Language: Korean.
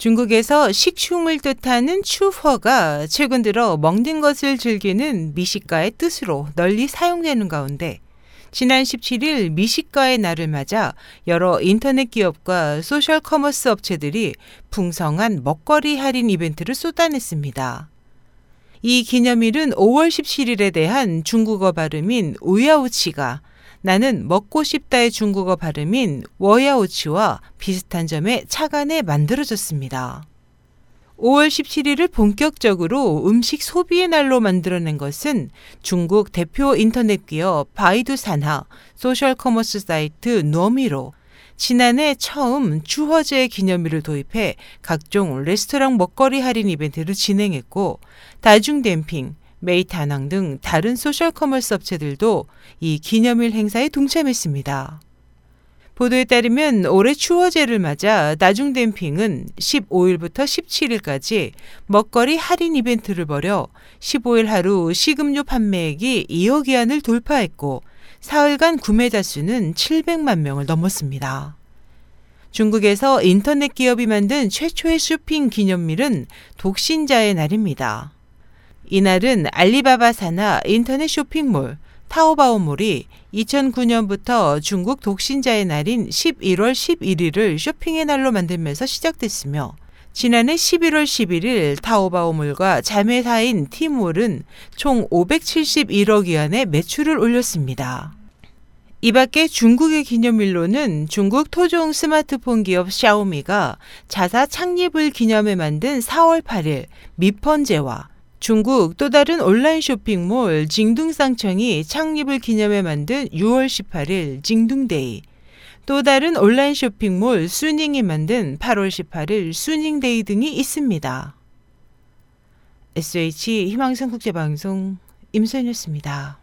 중국에서 식충을 뜻하는 吃货가 최근 들어 먹는 것을 즐기는 미식가의 뜻으로 널리 사용되는 가운데 지난 17일 미식가의 날을 맞아 여러 인터넷 기업과 소셜 커머스 업체들이 풍성한 먹거리 할인 이벤트를 쏟아냈습니다. 이 기념일은 5월 17일에 대한 중국어 발음인 우야우치가 나는 먹고 싶다의 중국어 발음인 我要吃와 비슷한 점에 착안해 만들어졌습니다. 5월 17일을 본격적으로 음식 소비의 날로 만들어낸 것은 중국 대표 인터넷 기업 바이두 산하 소셜 커머스 사이트 누오미로 지난해 처음 吃货제 기념일을 도입해 각종 레스토랑 먹거리 할인 이벤트를 진행했고 다중뎬핑, 메이퇀왕 등 다른 소셜 커머스 업체들도 이 기념일 행사에 동참했습니다. 보도에 따르면 올해 吃货제를 맞아 다중뎬핑은 15일부터 17일까지 먹거리 할인 이벤트를 벌여 15일 하루 식음료 판매액이 2억 위안을 돌파했고 사흘간 구매자 수는 700만 명을 넘었습니다. 중국에서 인터넷 기업이 만든 최초의 쇼핑 기념일은 독신자의 날입니다. 이날은 알리바바 산하 인터넷 쇼핑몰 타오바오몰이 2009년부터 중국 독신자의 날인 11월 11일을 쇼핑의 날로 만들면서 시작됐으며 지난해 11월 11일 타오바오몰과 자매사인 티몰은 총 571억 위안의 매출을 올렸습니다. 이 밖에 중국의 기념일로는 중국 토종 스마트폰 기업 샤오미가 자사 창립을 기념해 만든 4월 8일 미펀제와 중국 또 다른 온라인 쇼핑몰 징둥상청이 창립을 기념해 만든 6월 18일 징둥데이, 또 다른 온라인 쇼핑몰 수닝이 만든 8월 18일 수닝데이 등이 있습니다. SH 희망성 국제방송 임선이었습니다.